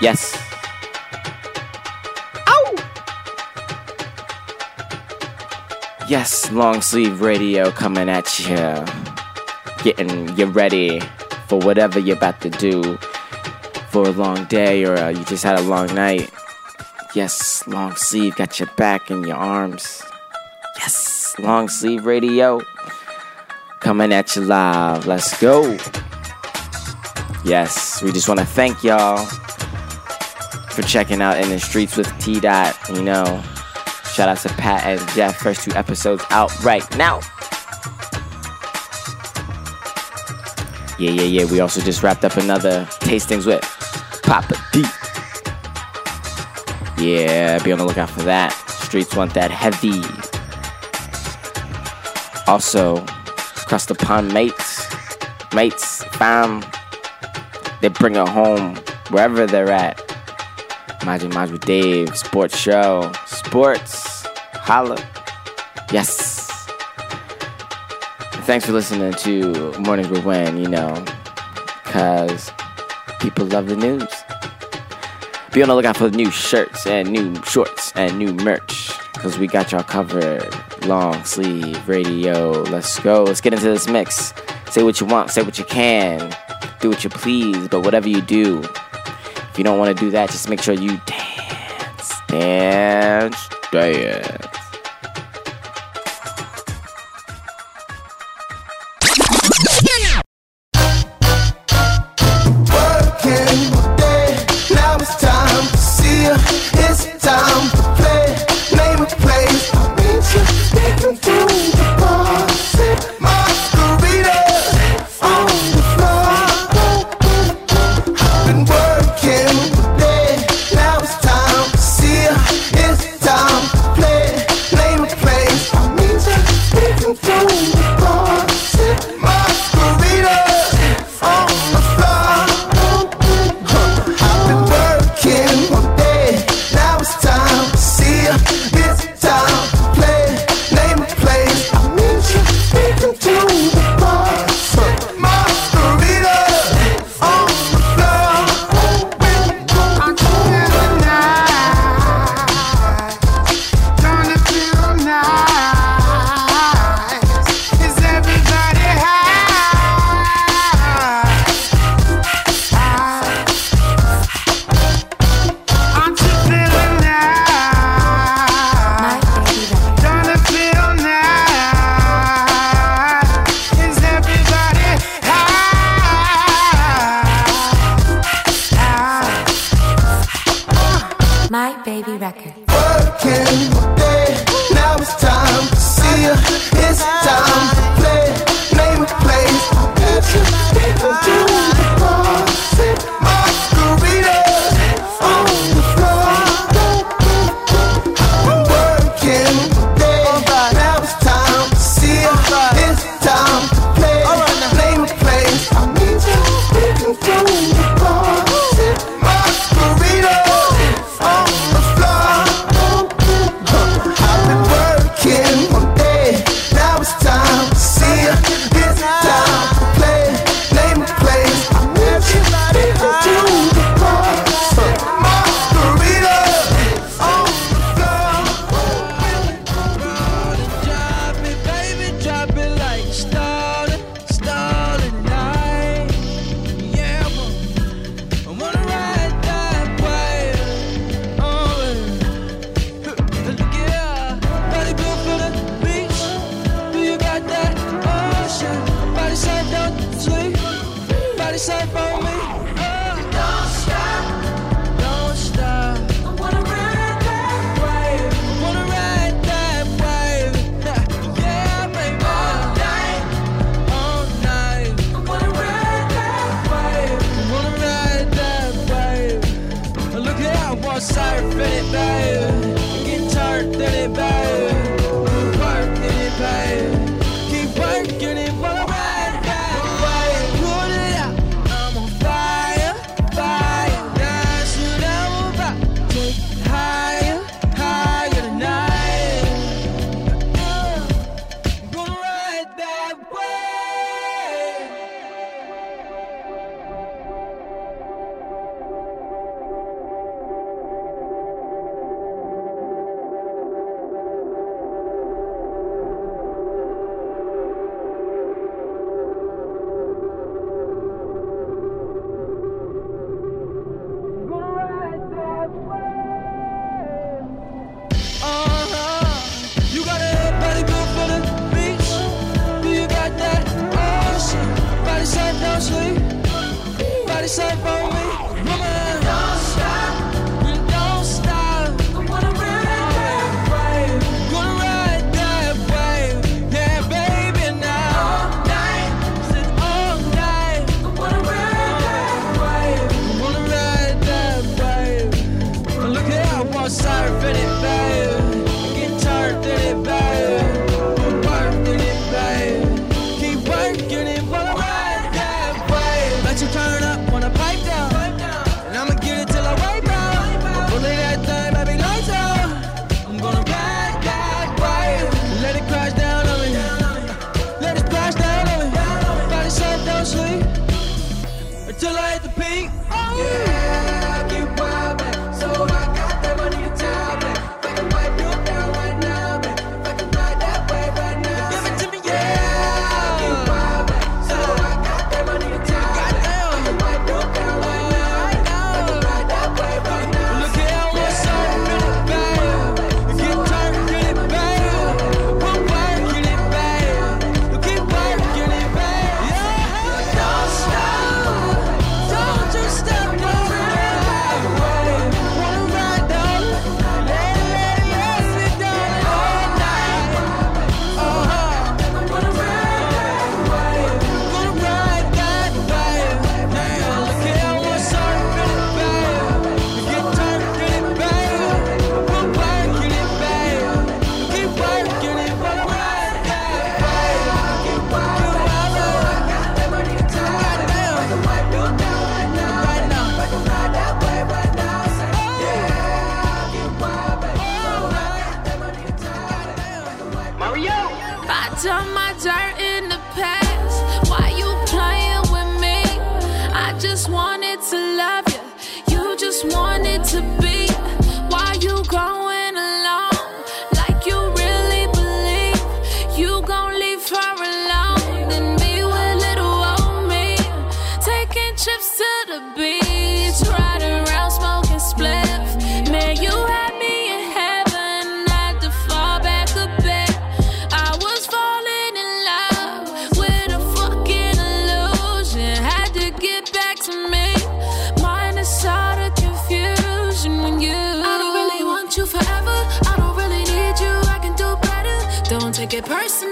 Yes. Ow! Yes, long sleeve radio coming at you. Getting you ready for whatever you're about to do for a long day or uh, you just had a long night. Yes, long sleeve got your back and your arms. Yes, long sleeve radio coming at you live. Let's go. Yes, we just want to thank y'all for checking out In the Streets with T Dot. You know, shout out to Pat and Jeff. First two episodes out right now. Yeah, yeah, yeah. We also just wrapped up another Tastings with Papa D. Yeah, be on the lookout for that. Streets want that heavy. Also, across the pond mates, mates, fam, they bring it home wherever they're at. Maji Maj with Dave, sports show, sports, holla. Yes. Thanks for listening to Mornings with Wen, you know, because people love the news. Be on the lookout for new shirts and new shorts and new merch because we got y'all covered. Long sleeve radio. Let's go. Let's get into this mix. Say what you want, say what you can, do what you please, but whatever you do, if you don't want to do that, just make sure you dance, dance, dance.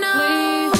It personal.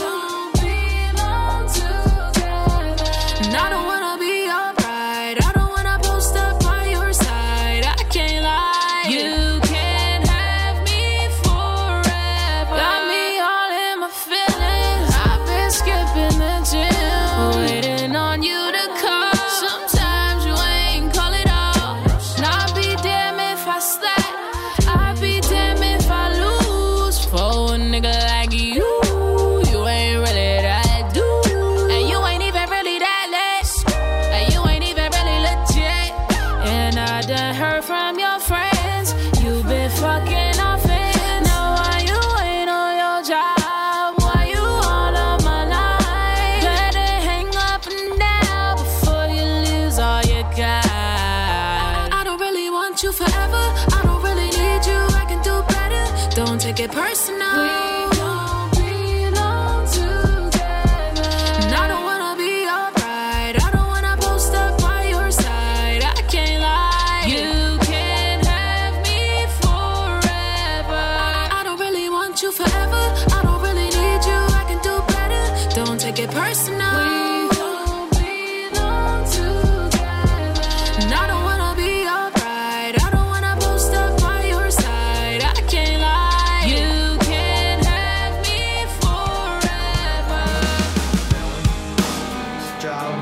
You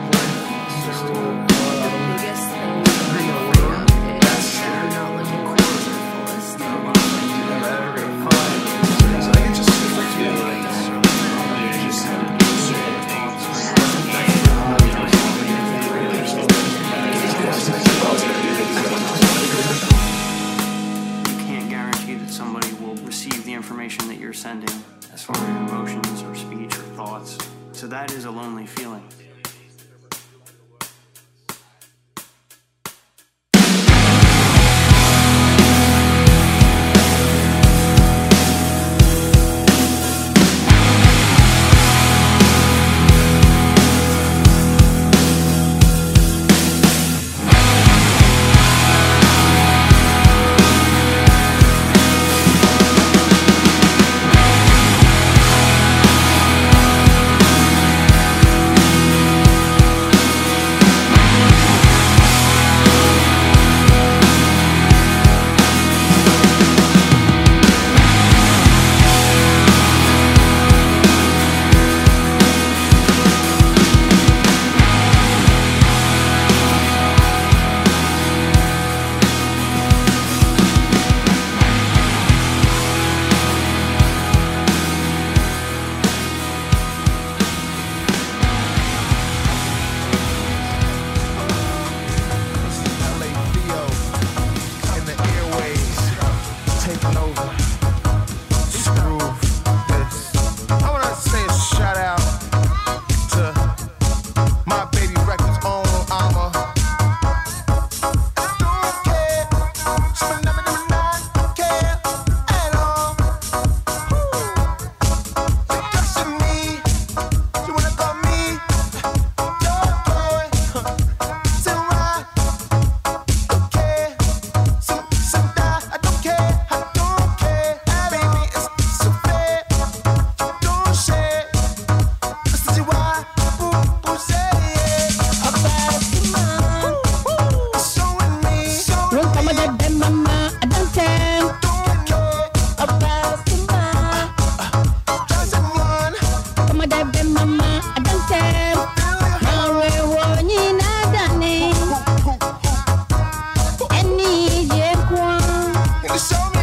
show me.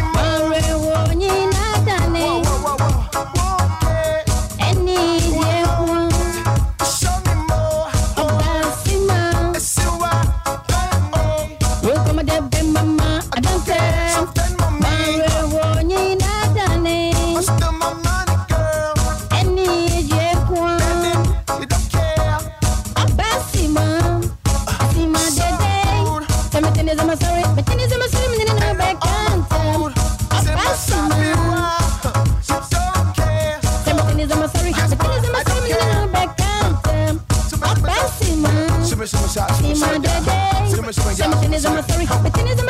I'm a furry.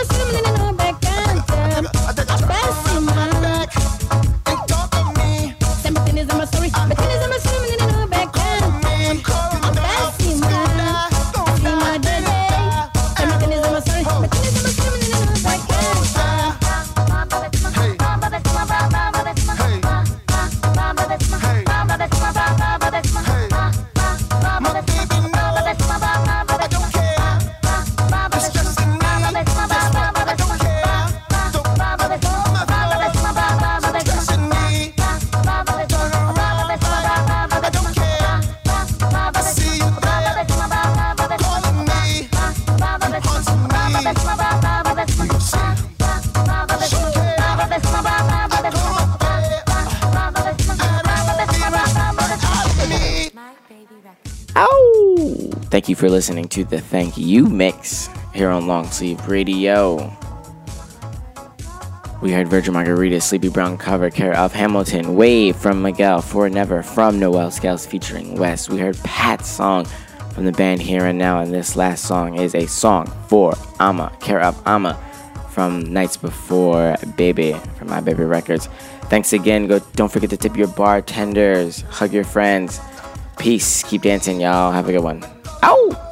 Thank you for listening to the Thank You Mix here on Long Sleeve Radio. We heard Virgin Margarita's Sleepy Brown cover care of Hamilton, Wave from Miguel, For Never from Noel Scales featuring West. We heard Pat's song from the band Here and Now, and this last song is a song for Ama, care of Ama from Nights Before Baby from My Baby Records. Thanks again. Go don't forget to tip your bartenders, hug your friends. Peace. Keep dancing, y'all. Have a good one. Ow!